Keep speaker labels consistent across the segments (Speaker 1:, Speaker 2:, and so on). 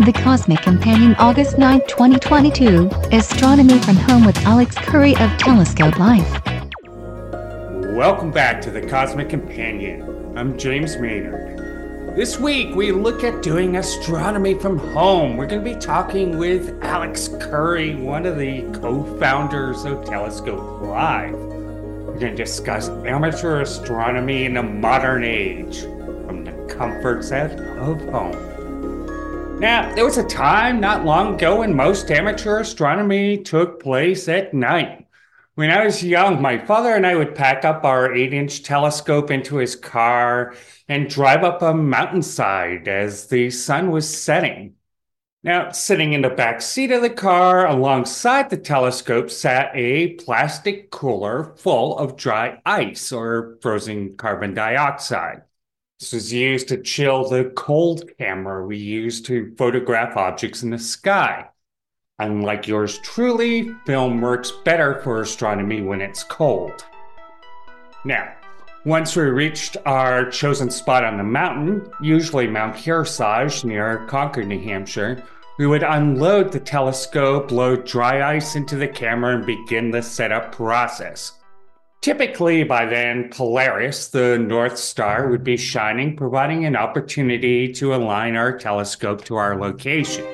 Speaker 1: The Cosmic Companion, August 9, 2022. Astronomy from Home with Alex Curry of Telescope Live.
Speaker 2: Welcome back to The Cosmic Companion. I'm James Maynard. This week, we look at doing astronomy from home. We're going to be talking with Alex Curry, one of the co founders of Telescope Live. We're going to discuss amateur astronomy in the modern age from the comforts of home. Now, there was a time not long ago when most amateur astronomy took place at night. When I was young, my father and I would pack up our 8 inch telescope into his car and drive up a mountainside as the sun was setting. Now, sitting in the back seat of the car alongside the telescope sat a plastic cooler full of dry ice or frozen carbon dioxide. This was used to chill the cold camera we use to photograph objects in the sky. Unlike yours truly, film works better for astronomy when it's cold. Now, once we reached our chosen spot on the mountain, usually Mount Kearsarge near Concord, New Hampshire, we would unload the telescope, load dry ice into the camera, and begin the setup process. Typically, by then, Polaris, the North Star, would be shining, providing an opportunity to align our telescope to our location.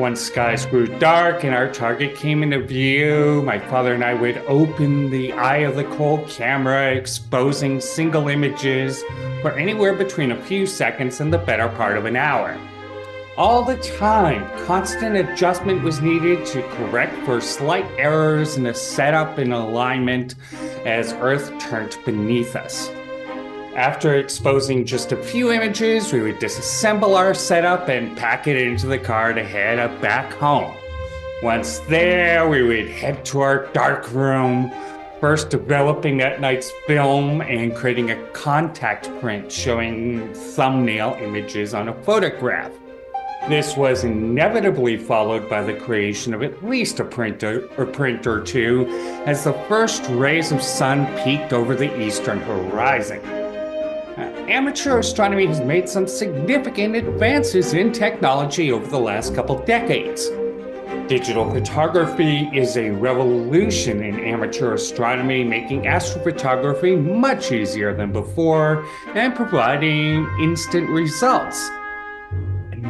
Speaker 2: Once skies grew dark and our target came into view, my father and I would open the eye of the cold camera, exposing single images for anywhere between a few seconds and the better part of an hour. All the time, constant adjustment was needed to correct for slight errors in the setup and alignment as Earth turned beneath us. After exposing just a few images, we would disassemble our setup and pack it into the car to head up back home. Once there, we would head to our dark room, first developing that night's film and creating a contact print showing thumbnail images on a photograph. This was inevitably followed by the creation of at least a print or, print or two as the first rays of sun peeked over the eastern horizon. Uh, amateur astronomy has made some significant advances in technology over the last couple decades. Digital photography is a revolution in amateur astronomy, making astrophotography much easier than before and providing instant results.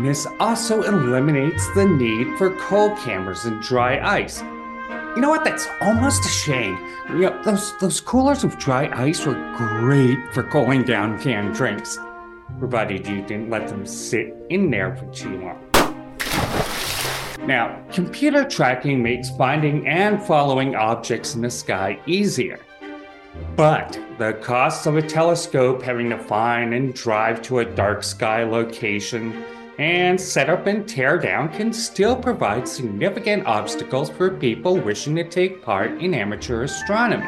Speaker 2: This also eliminates the need for cold cameras and dry ice. You know what? That's almost a shame. You know, those those coolers of dry ice were great for cooling down canned drinks, provided you didn't let them sit in there for too long. Now, computer tracking makes finding and following objects in the sky easier. But the cost of a telescope having to find and drive to a dark sky location and setup and tear down can still provide significant obstacles for people wishing to take part in amateur astronomy.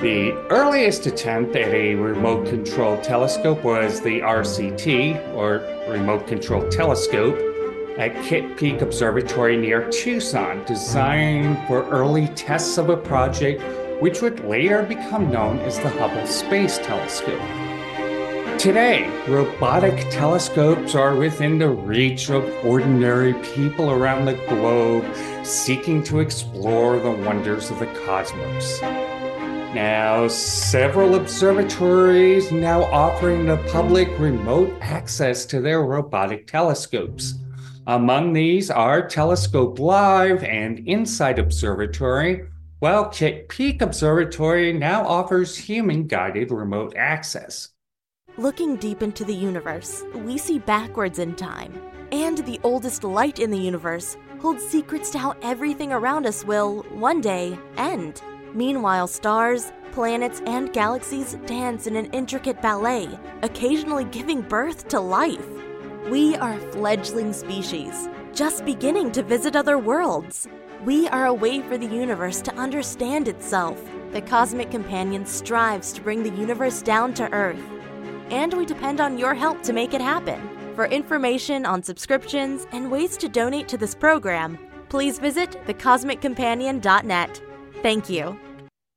Speaker 2: The earliest attempt at a remote control telescope was the RCT, or Remote Control Telescope, at Kitt Peak Observatory near Tucson, designed for early tests of a project which would later become known as the Hubble Space Telescope. Today, robotic telescopes are within the reach of ordinary people around the globe seeking to explore the wonders of the cosmos. Now, several observatories now offering the public remote access to their robotic telescopes. Among these are Telescope Live and Insight Observatory, while Kitt Peak Observatory now offers human guided remote access.
Speaker 3: Looking deep into the universe, we see backwards in time. And the oldest light in the universe holds secrets to how everything around us will, one day, end. Meanwhile, stars, planets, and galaxies dance in an intricate ballet, occasionally giving birth to life. We are a fledgling species, just beginning to visit other worlds. We are a way for the universe to understand itself. The Cosmic Companion strives to bring the universe down to Earth and we depend on your help to make it happen. For information on subscriptions and ways to donate to this program, please visit thecosmiccompanion.net. Thank you.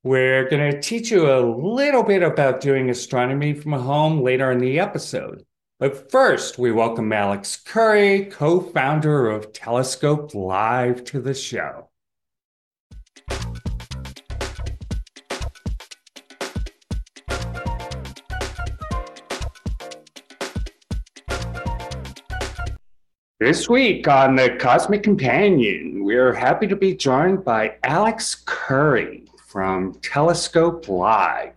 Speaker 2: We're going to teach you a little bit about doing astronomy from home later in the episode. But first, we welcome Alex Curry, co founder of Telescope Live, to the show. This week on the Cosmic Companion, we're happy to be joined by Alex Curry from Telescope Live.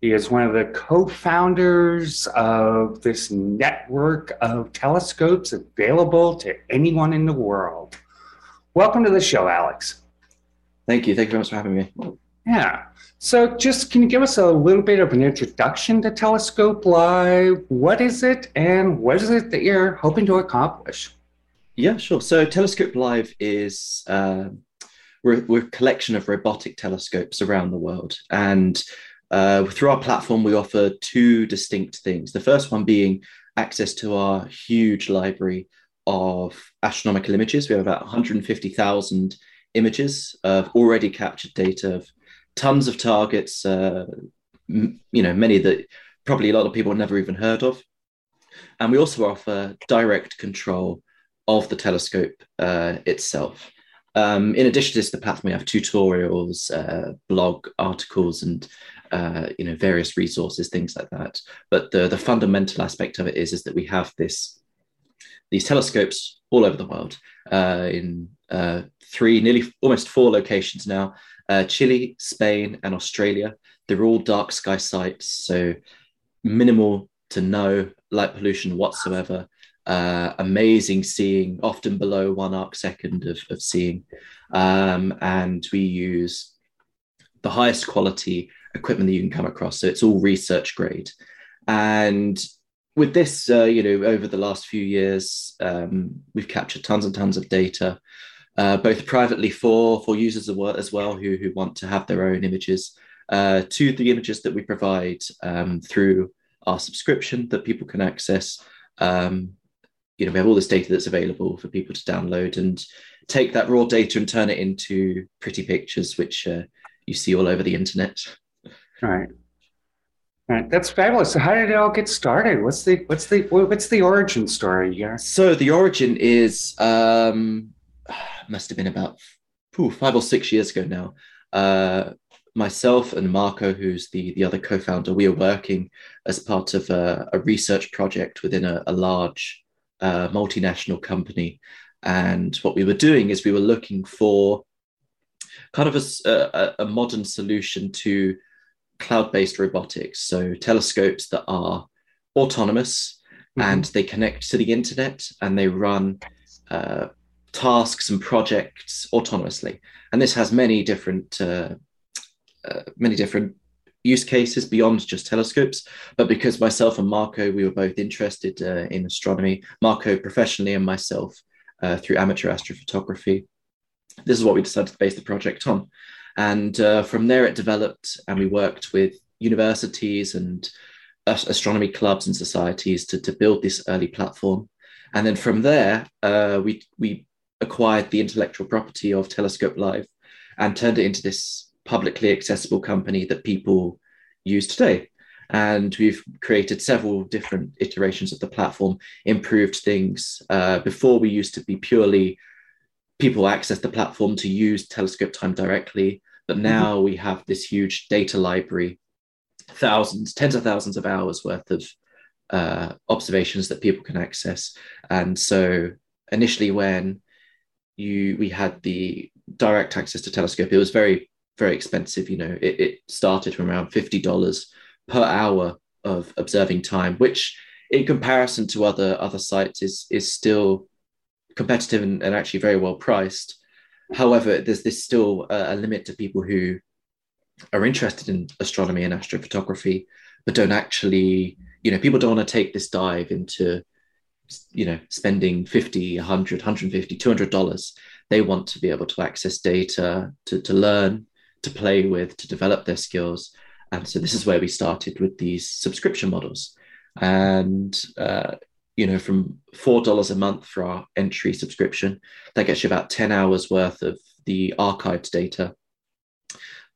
Speaker 2: He is one of the co founders of this network of telescopes available to anyone in the world. Welcome to the show, Alex.
Speaker 4: Thank you. Thank you very much for having me.
Speaker 2: Yeah. So, just can you give us a little bit of an introduction to Telescope Live? What is it, and what is it that you're hoping to accomplish?
Speaker 4: Yeah, sure. So Telescope Live is uh, we're, we're, a collection of robotic telescopes around the world, and uh, through our platform we offer two distinct things. The first one being access to our huge library of astronomical images. We have about 150,000 images of already captured data of tons of targets. Uh, m- you know, many that probably a lot of people never even heard of. And we also offer direct control of the telescope uh, itself. Um, in addition to this, the platform we have tutorials, uh, blog articles, and uh, you know various resources, things like that. But the the fundamental aspect of it is is that we have this these telescopes all over the world uh, in uh, three, nearly almost four locations now: uh, Chile, Spain, and Australia. They're all dark sky sites, so minimal to no light pollution whatsoever uh, amazing seeing, often below one arc second of, of seeing. Um, and we use the highest quality equipment that you can come across. So it's all research grade. And with this, uh, you know, over the last few years, um, we've captured tons and tons of data, uh, both privately for for users as well who who want to have their own images, uh, to the images that we provide um, through our subscription that people can access. Um, you know we have all this data that's available for people to download and take that raw data and turn it into pretty pictures which uh, you see all over the internet
Speaker 2: right Right. That's fabulous. So how did it all get started? What's the what's the what's the origin story here?
Speaker 4: So the origin is um must have been about ooh, five or six years ago now. Uh, myself and Marco, who's the the other co-founder, we are working as part of a, a research project within a, a large a multinational company. And what we were doing is we were looking for kind of a, a, a modern solution to cloud based robotics. So telescopes that are autonomous mm-hmm. and they connect to the internet and they run uh, tasks and projects autonomously. And this has many different uh, uh, many different use cases beyond just telescopes. But because myself and Marco, we were both interested uh, in astronomy, Marco professionally and myself uh, through amateur astrophotography, this is what we decided to base the project on. And uh, from there, it developed, and we worked with universities and astronomy clubs and societies to, to build this early platform. And then from there, uh, we, we acquired the intellectual property of Telescope Live and turned it into this publicly accessible company that people use today. And we've created several different iterations of the platform, improved things. Uh, before we used to be purely people access the platform to use telescope time directly, but mm-hmm. now mm-hmm. we have this huge data library, thousands, tens of thousands of hours worth of uh, observations that people can access. And so initially, when you we had the direct access to telescope, it was very very expensive. You know, it, it started from around fifty dollars per hour of observing time, which in comparison to other other sites is is still competitive and, and actually very well priced. However, there's this still a, a limit to people who are interested in astronomy and astrophotography, but don't actually, you know, people don't want to take this dive into, you know, spending 50, 100, 150, 200 dollars. They want to be able to access data to, to learn to play with to develop their skills. And so this is where we started with these subscription models. And uh, you know, from four dollars a month for our entry subscription, that gets you about ten hours worth of the archived data.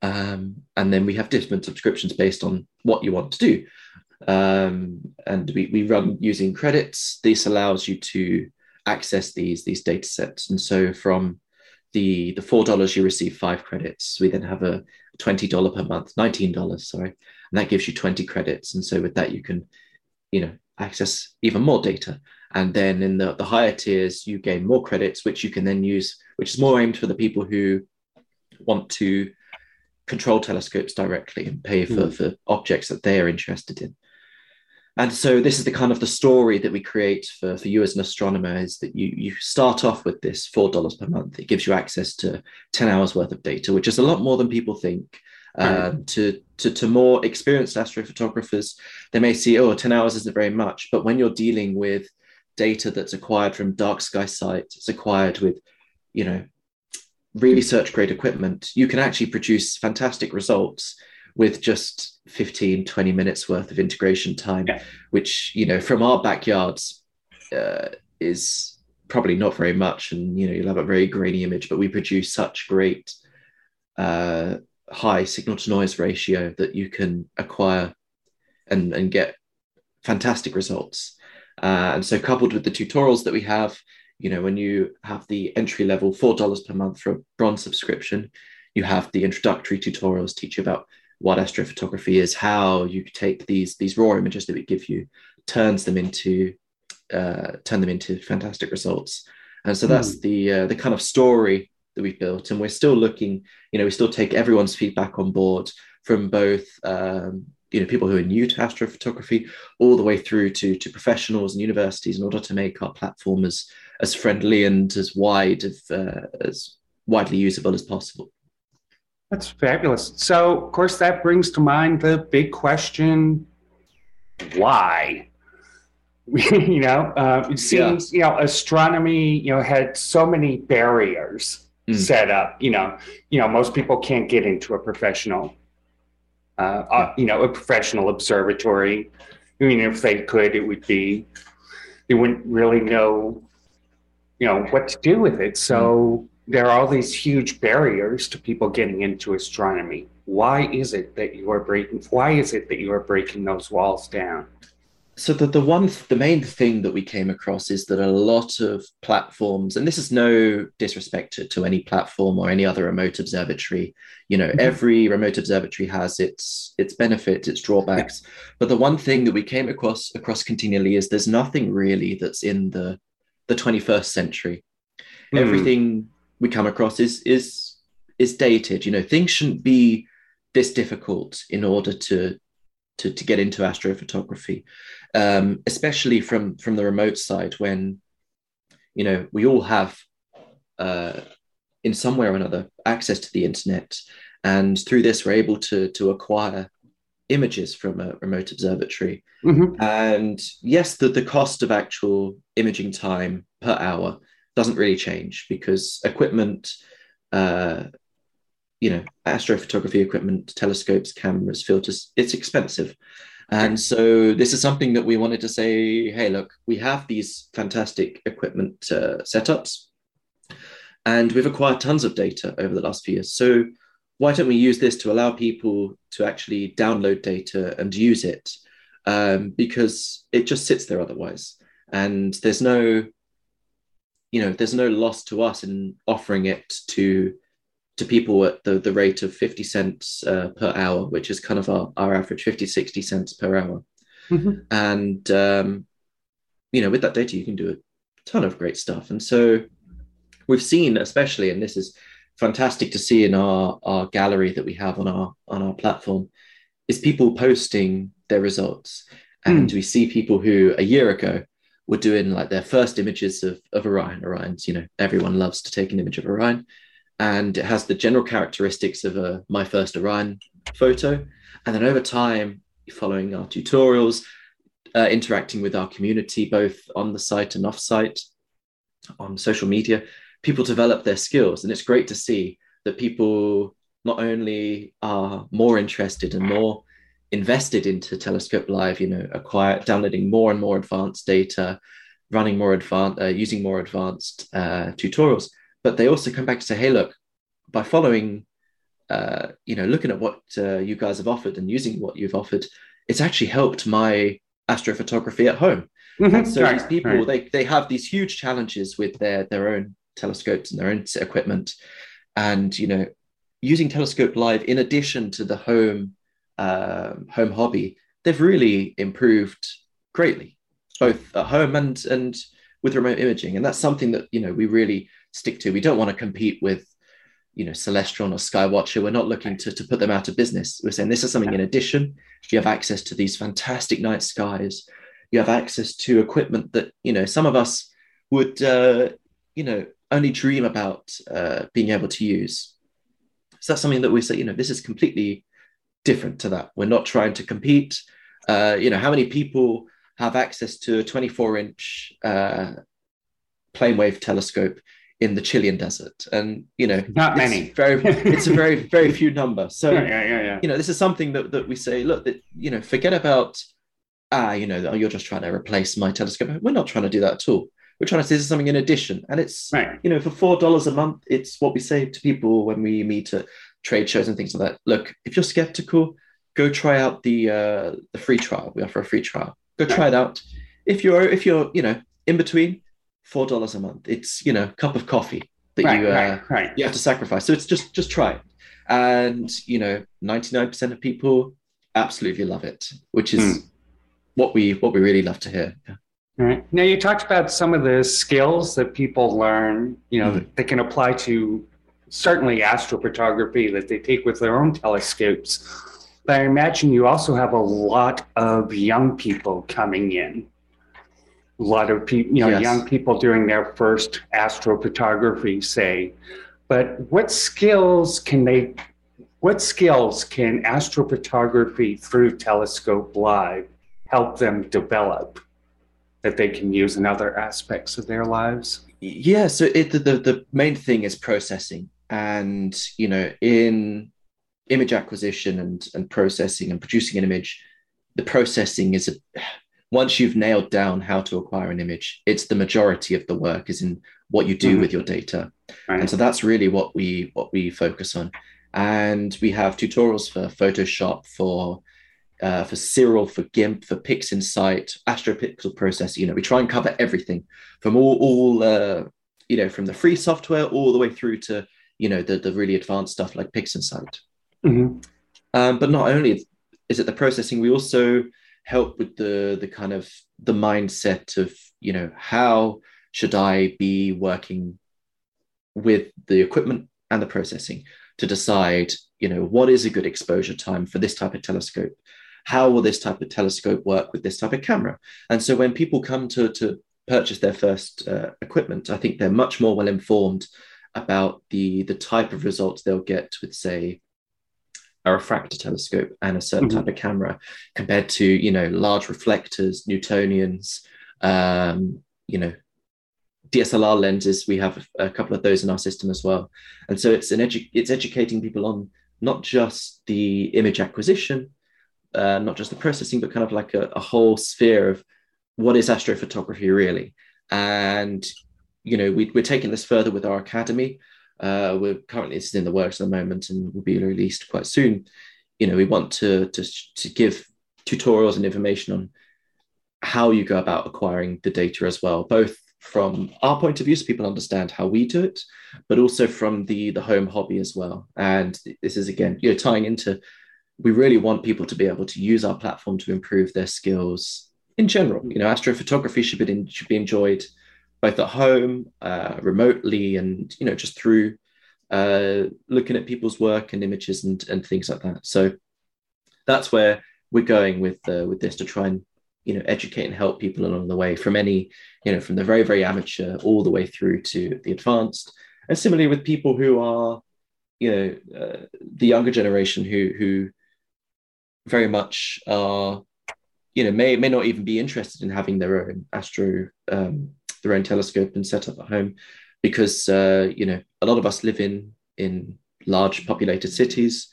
Speaker 4: Um, and then we have different subscriptions based on what you want to do. um, and we, we run using credits. This allows you to access these these data sets. And so from the the four dollars you receive five credits. We then have a twenty dollar per month, nineteen dollars, sorry, and that gives you twenty credits. And so with that you can, you know, access even more data. And then in the, the higher tiers, you gain more credits, which you can then use, which is more aimed for the people who want to control telescopes directly and pay for, mm. for objects that they are interested in. And so this is the kind of the story that we create for, for you as an astronomer is that you you start off with this four dollars per month. It gives you access to 10 hours worth of data, which is a lot more than people think. Um, to, to, to more experienced astrophotographers, they may see, oh, 10 hours isn't very much. But when you're dealing with data that's acquired from dark sky sites, it's acquired with, you know, really search grade equipment, you can actually produce fantastic results with just 15, 20 minutes worth of integration time, yeah. which, you know, from our backyards uh, is probably not very much. And, you know, you'll have a very grainy image, but we produce such great uh, high signal to noise ratio that you can acquire and, and get fantastic results. Uh, and so, coupled with the tutorials that we have, you know, when you have the entry level $4 per month for a bronze subscription, you have the introductory tutorials teach you about what astrophotography is, how you take these these raw images that we give you, turns them into uh, turn them into fantastic results. And so that's mm. the uh, the kind of story that we've built, and we're still looking. You know, we still take everyone's feedback on board from both um, you know people who are new to astrophotography all the way through to to professionals and universities in order to make our platform as as friendly and as wide of uh, as widely usable as possible.
Speaker 2: That's fabulous. So, of course, that brings to mind the big question: Why? you know, uh, it seems yeah. you know astronomy you know had so many barriers mm. set up. You know, you know most people can't get into a professional uh, uh, you know, a professional observatory. I mean, if they could, it would be, they wouldn't really know, you know, what to do with it. So mm. There are all these huge barriers to people getting into astronomy. Why is it that you are breaking? Why is it that you are breaking those walls down?
Speaker 4: so the, the one the main thing that we came across is that a lot of platforms and this is no disrespect to, to any platform or any other remote observatory you know mm-hmm. every remote observatory has its its benefits its drawbacks yeah. but the one thing that we came across across continually is there's nothing really that's in the the 21st century mm. everything we come across is is is dated you know things shouldn't be this difficult in order to to, to get into astrophotography, um, especially from from the remote side when you know we all have uh, in some way or another access to the internet, and through this we're able to to acquire images from a remote observatory. Mm-hmm. And yes, the, the cost of actual imaging time per hour doesn't really change because equipment uh, you know, astrophotography equipment, telescopes, cameras, filters, it's expensive. And so this is something that we wanted to say, hey, look, we have these fantastic equipment uh, setups and we've acquired tons of data over the last few years. So why don't we use this to allow people to actually download data and use it? Um, because it just sits there otherwise. And there's no, you know, there's no loss to us in offering it to to people at the, the rate of 50 cents uh, per hour, which is kind of our, our average 50, 60 cents per hour. Mm-hmm. And, um, you know, with that data, you can do a ton of great stuff. And so we've seen, especially, and this is fantastic to see in our, our gallery that we have on our, on our platform, is people posting their results. And mm. we see people who a year ago were doing like their first images of, of Orion. Orion's, you know, everyone loves to take an image of Orion and it has the general characteristics of a my first Orion photo. And then over time, following our tutorials, uh, interacting with our community, both on the site and off site, on social media, people develop their skills. And it's great to see that people not only are more interested and more invested into Telescope Live, you know, acquire downloading more and more advanced data, running more advanced, uh, using more advanced uh, tutorials, but they also come back to say, hey, look, by following, uh, you know, looking at what uh, you guys have offered and using what you've offered, it's actually helped my astrophotography at home.
Speaker 2: Mhm,
Speaker 4: And so
Speaker 2: right,
Speaker 4: these people,
Speaker 2: right.
Speaker 4: they they have these huge challenges with their their own telescopes and their own equipment, and you know, using Telescope Live in addition to the home um home hobby, they've really improved greatly, both at home and and with remote imaging, and that's something that you know we really stick to. We don't want to compete with you know Celestron or Skywatcher. We're not looking to to put them out of business. We're saying this is something in addition. You have access to these fantastic night skies you have access to equipment that you know some of us would uh, you know only dream about uh, being able to use so that's something that we say you know this is completely different to that. We're not trying to compete. Uh, you know how many people have access to a 24 inch uh, PlaneWave telescope in the chilean desert? And you know
Speaker 2: Not
Speaker 4: it's
Speaker 2: many.
Speaker 4: very it's a very very few number. So
Speaker 2: yeah, yeah, yeah,
Speaker 4: you know this is something that, that we say look that you know forget about ah you know oh, you're just trying to replace my telescope. We're not trying to do that at all. We're trying to say this is something in addition. And it's
Speaker 2: Right.
Speaker 4: you know for four dollars a month it's what we say to people when we meet at trade shows and things like that look if you're skeptical go try out the uh the free trial we offer a free trial go try it out if you're if you're you know in between four dollars a month it's you know cup of coffee that
Speaker 2: right,
Speaker 4: you uh,
Speaker 2: right, right.
Speaker 4: you have to sacrifice. So it's just just try it. And you know, 99% of people absolutely love it, which is
Speaker 2: Hmm.
Speaker 4: what we what we really love to hear. Yeah.
Speaker 2: Right. Now you talked about some of the skills that people learn, you know,
Speaker 4: Mhm.
Speaker 2: that they can apply to certainly astrophotography that they take with their own telescopes. But I imagine you also have a lot of young people coming in. A lot of people, you know,
Speaker 4: Yes.
Speaker 2: young people doing their first astrophotography, say. But what skills can they what skills can astrophotography through Telescope Live help them develop that they can use in other aspects of their lives?
Speaker 4: Yeah, so it the, the the main thing is processing. And you know, in image acquisition and and processing and producing an image, the processing is a once you've nailed down how to acquire an image, it's the majority of the work is in what you do
Speaker 2: Mhm.
Speaker 4: with your data.
Speaker 2: Right.
Speaker 4: and so that's really what we what we focus on and we have tutorials for photoshop for uh, for Siril, for GIMP, for PixInsight, AstroPixel processor. You know, we try and cover everything from all, all uh, you know, from the free software all the way through to, you know, the, the really advanced stuff like PixInsight.
Speaker 2: Mhm.
Speaker 4: Um, but not only is it the processing, we also help with the the kind of the mindset of, you know, how should I be working with the equipment and the processing to decide, you know, what is a good exposure time for this type of telescope? How will this type of telescope work with this type of camera? And so when people come to to purchase their first uh, equipment, I think they're much more well informed about the the type of results they'll get with, say, a refractor telescope and a certain
Speaker 2: Mhm.
Speaker 4: type of camera compared to you know large reflectors, Newtonians, um, you know DSLR lenses. We have a couple of those in our system as well, and so it's an edu- it's educating people on not just the image acquisition, uh, not just the processing, but kind of like a, a whole sphere of what is astrophotography really. And you know, we, we're taking this further with our academy. Uh, we're currently is in the works at the moment and will be released quite soon. You know, we want to to to give tutorials and information on how you go about acquiring the data as well, both from our point of view, so people understand how we do it, but also from the the home hobby as well. And this is again, you know, tying into we really want people to be able to use our platform to improve their skills in general. You know, astrophotography should be should be enjoyed both at home, uh, remotely, and you know, just through uh, looking at people's work and images and and things like that. So that's where we're going with uh, with this to try and you know educate and help people along the way from any you know from the very very amateur all the way through to the advanced and similarly with people who are you know uh, the younger generation who who very much are you know may may not even be interested in having their own astro um, their own telescope and set up at home because uh, you know a lot of us live in in large populated cities.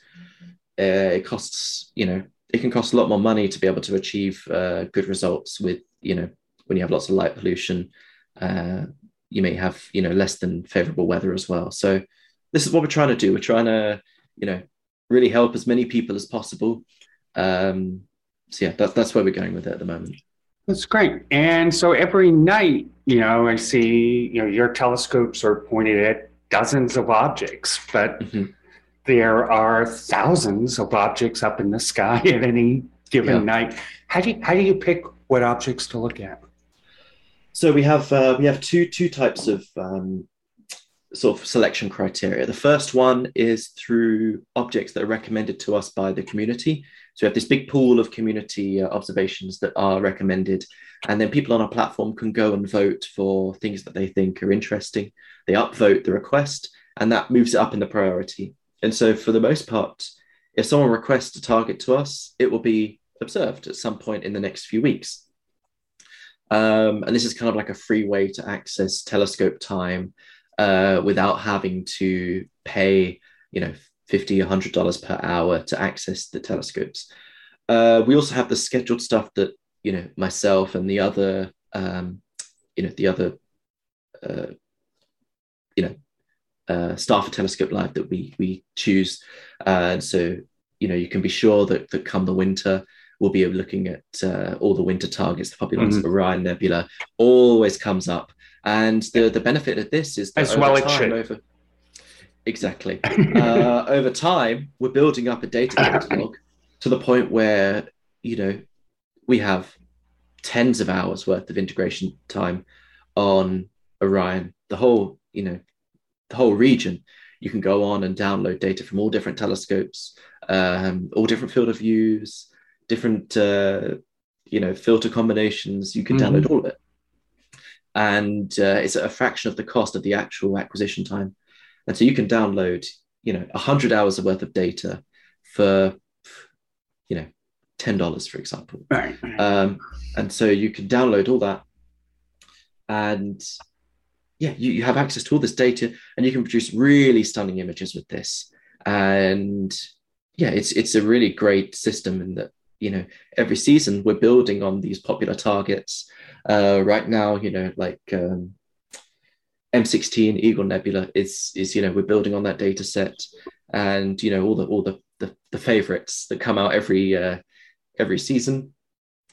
Speaker 4: Uh, it costs you know it can cost a lot more money to be able to achieve uh, good results with you know when you have lots of light pollution uh, you may have you know less than favorable weather as well. So this is what we're trying to do. We're trying to you know really help as many people as possible. Um, so yeah, that's that's where we're going with it at the moment.
Speaker 2: That's great. And so every night, you know, I see, you know, your telescopes are pointed at dozens of objects, but
Speaker 4: hmm
Speaker 2: there are thousands of objects up in the sky at any given
Speaker 4: Yeah.
Speaker 2: night. How do you, how do you pick what objects to look at?
Speaker 4: So we have uh, we have two two types of um, sort of selection criteria. The first one is through objects that are recommended to us by the community. So we have this big pool of community uh, observations that are recommended, and then people on our platform can go and vote for things that they think are interesting. They upvote the request, and that moves it up in the priority. And so, for the most part, if someone requests a target to us, it will be observed at some point in the next few weeks. Um, and this is kind of like a free way to access telescope time uh, without having to pay, you know, 50 $100 per hour to access the telescopes. Uh, we also have the scheduled stuff that, you know, myself and the other, um, you know, the other, uh, you know, uh, staff of Telescope Live that we we choose. Uh, and so, you know, you can be sure that, that come the winter, we'll be looking at uh, all the winter targets, the Populons of Orion Nebula, always comes up. And the, the benefit of this is that
Speaker 2: As well it should.
Speaker 4: over exactly uh, over time, we're building up a data catalog to the point where you know we have tens of hours worth of integration time on Orion. The whole you know the whole region. You can go on and download data from all different telescopes, um, all different field of views, different uh, you know filter combinations. You can
Speaker 2: Mhm.
Speaker 4: download all of it, and uh, it's at a fraction of the cost of the actual acquisition time. And so you can download you know hundred hours worth of data for you know ten dollars, for example.
Speaker 2: Right.
Speaker 4: Um, and so you can download all that, and yeah, you, you have access to all this data, and you can produce really stunning images with this. And yeah, it's it's a really great system in that you know every season we're building on these popular targets. Uh, right now, you know, like um, M16 Eagle Nebula is is you know we're building on that data set, and you know all the all the the, the favorites that come out every uh, every season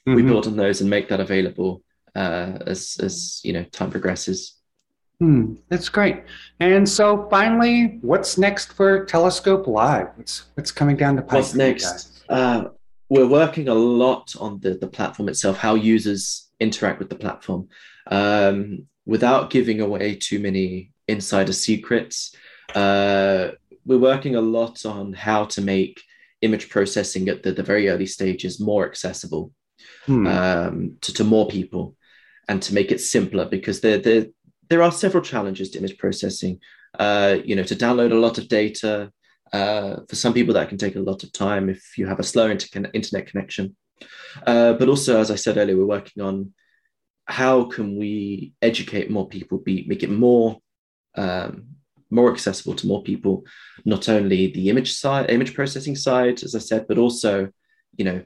Speaker 4: we
Speaker 2: Mhm.
Speaker 4: build on those and make that available uh, as as you know time progresses.
Speaker 2: Hmm, that's great. And so finally, what's next for Telescope Live? What's what's coming down the pipe?
Speaker 4: What's next? Uh, we're working a lot on the the platform itself, how users interact with the platform, um, without giving away too many insider secrets. Uh, we're working a lot on how to make image processing at the, the very early stages more accessible.
Speaker 2: Hmm.
Speaker 4: um, to, to more people and to make it simpler because there, there, there are several challenges to image processing. Uh, you know, to download a lot of data, uh, for some people that can take a lot of time if you have a slow inter- internet connection. Uh, but also, as I said earlier, we're working on how can we educate more people, be, make it more um, more accessible to more people, not only the image side, image processing side, as I said, but also, you know,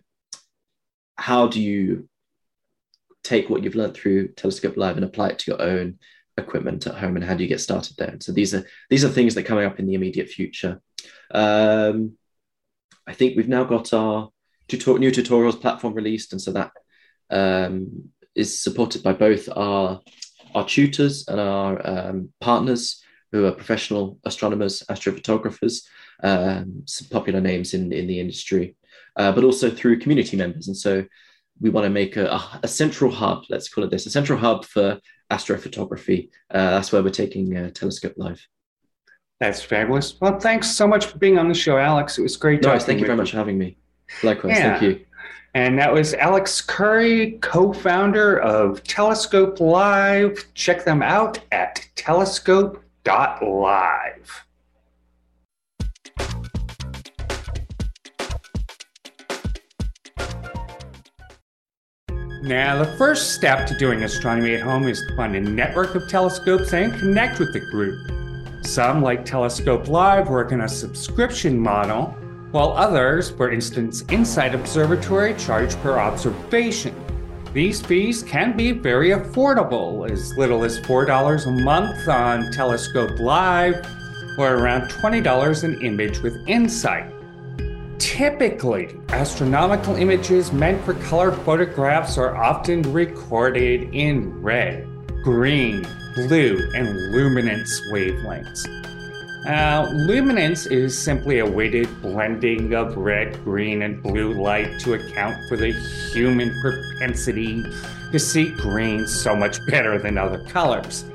Speaker 4: how do you take what you've learned through Telescope Live and apply it to your own equipment at home, and how do you get started there? So these are these are things that are coming up in the immediate future. Um, I think we've now got our tutor- new tutorials platform released, and so that um, is supported by both our our tutors and our um, partners who are professional astronomers, astrophotographers, um, some popular names in, in the industry, uh, but also through community members. And so we want to make a, a, central hub, let's call it this, a central hub for astrophotography. Uh, that's where we're taking uh, Telescope Live.
Speaker 2: That's fabulous. Well, thanks so much for being on the show, Alex. It was great. Talking
Speaker 4: thank you very much for having me. Likewise,
Speaker 2: Yeah.
Speaker 4: thank you.
Speaker 2: And that was Alex Curry, co-founder of Telescope Live. Check them out at telescope.live. Now, the first step to doing astronomy at home is to find a network of telescopes and connect with the group. Some, like Telescope Live, work in a subscription model, while others, for instance, Insight Observatory, charge per observation. These fees can be very affordable, as little as $4 a month on Telescope Live, or around $20 an image with Insight. Typically, astronomical images meant for color photographs are often recorded in red, green, blue, and luminance wavelengths. Now, luminance is simply a weighted blending of red, green, and blue light to account for the human propensity to see green so much better than other colors.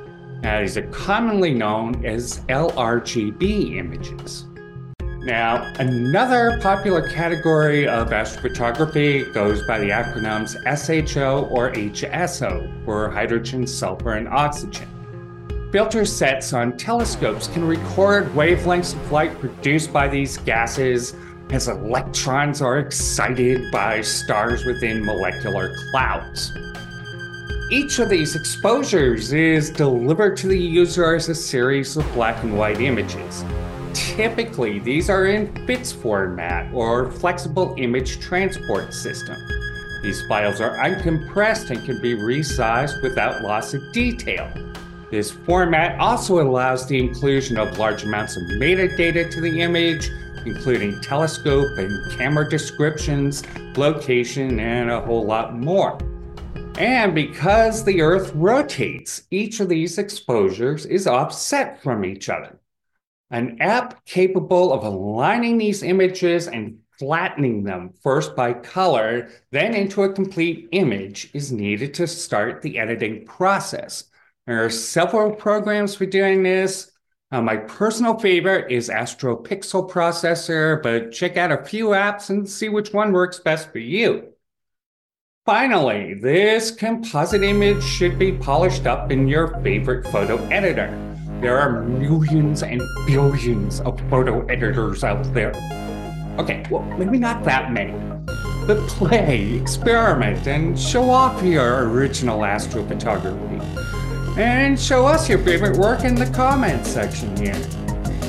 Speaker 2: Now, these are commonly known as LRGB images. Now, another popular category of astrophotography goes by the acronyms SHO or HSO for hydrogen, sulfur, and oxygen. Filter sets on telescopes can record wavelengths of light produced by these gases as electrons are excited by stars within molecular clouds. Each of these exposures is delivered to the user as a series of black and white images. Typically, these are in FITS format or flexible image transport system. These files are uncompressed and can be resized without loss of detail. This format also allows the inclusion of large amounts of metadata to the image, including telescope and camera descriptions, location, and a whole lot more. And because the Earth rotates, each of these exposures is offset from each other. An app capable of aligning these images and flattening them first by color, then into a complete image is needed to start the editing process. There are several programs for doing this. Uh, my personal favorite is Astro Pixel Processor, but check out a few apps and see which one works best for you. Finally, this composite image should be polished up in your favorite photo editor. There are millions and billions of photo editors out there. Okay, well, maybe not that many. But play, experiment, and show off your original astrophotography and show us your favorite work in the comments section here.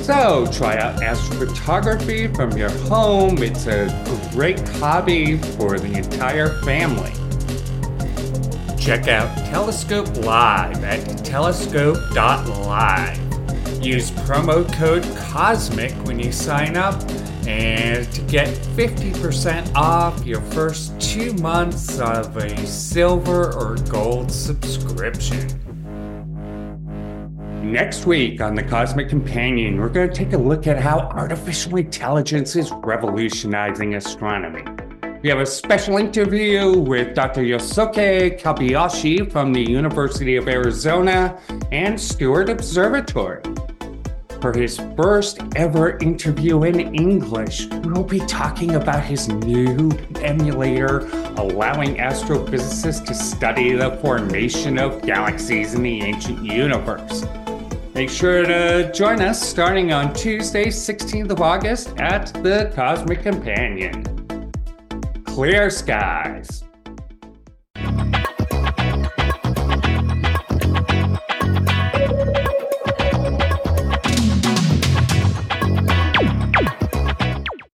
Speaker 2: So try out astrophotography from your home. It's a great hobby for the entire family. Check out Telescope Live at telescope.live. Use promo code COSMIC when you sign up and to get 50% off your first two months of a silver or gold subscription. Next week on The Cosmic Companion, we're going to take a look at how artificial intelligence is revolutionizing astronomy. We have a special interview with Dr. Yosuke Kobayashi from the University of Arizona and Steward Observatory. For his first ever interview in English, we'll be talking about his new emulator allowing astrophysicists to study the formation of galaxies in the ancient universe. Make sure to join us starting on Tuesday, 16th of August at the Cosmic Companion. Clear skies.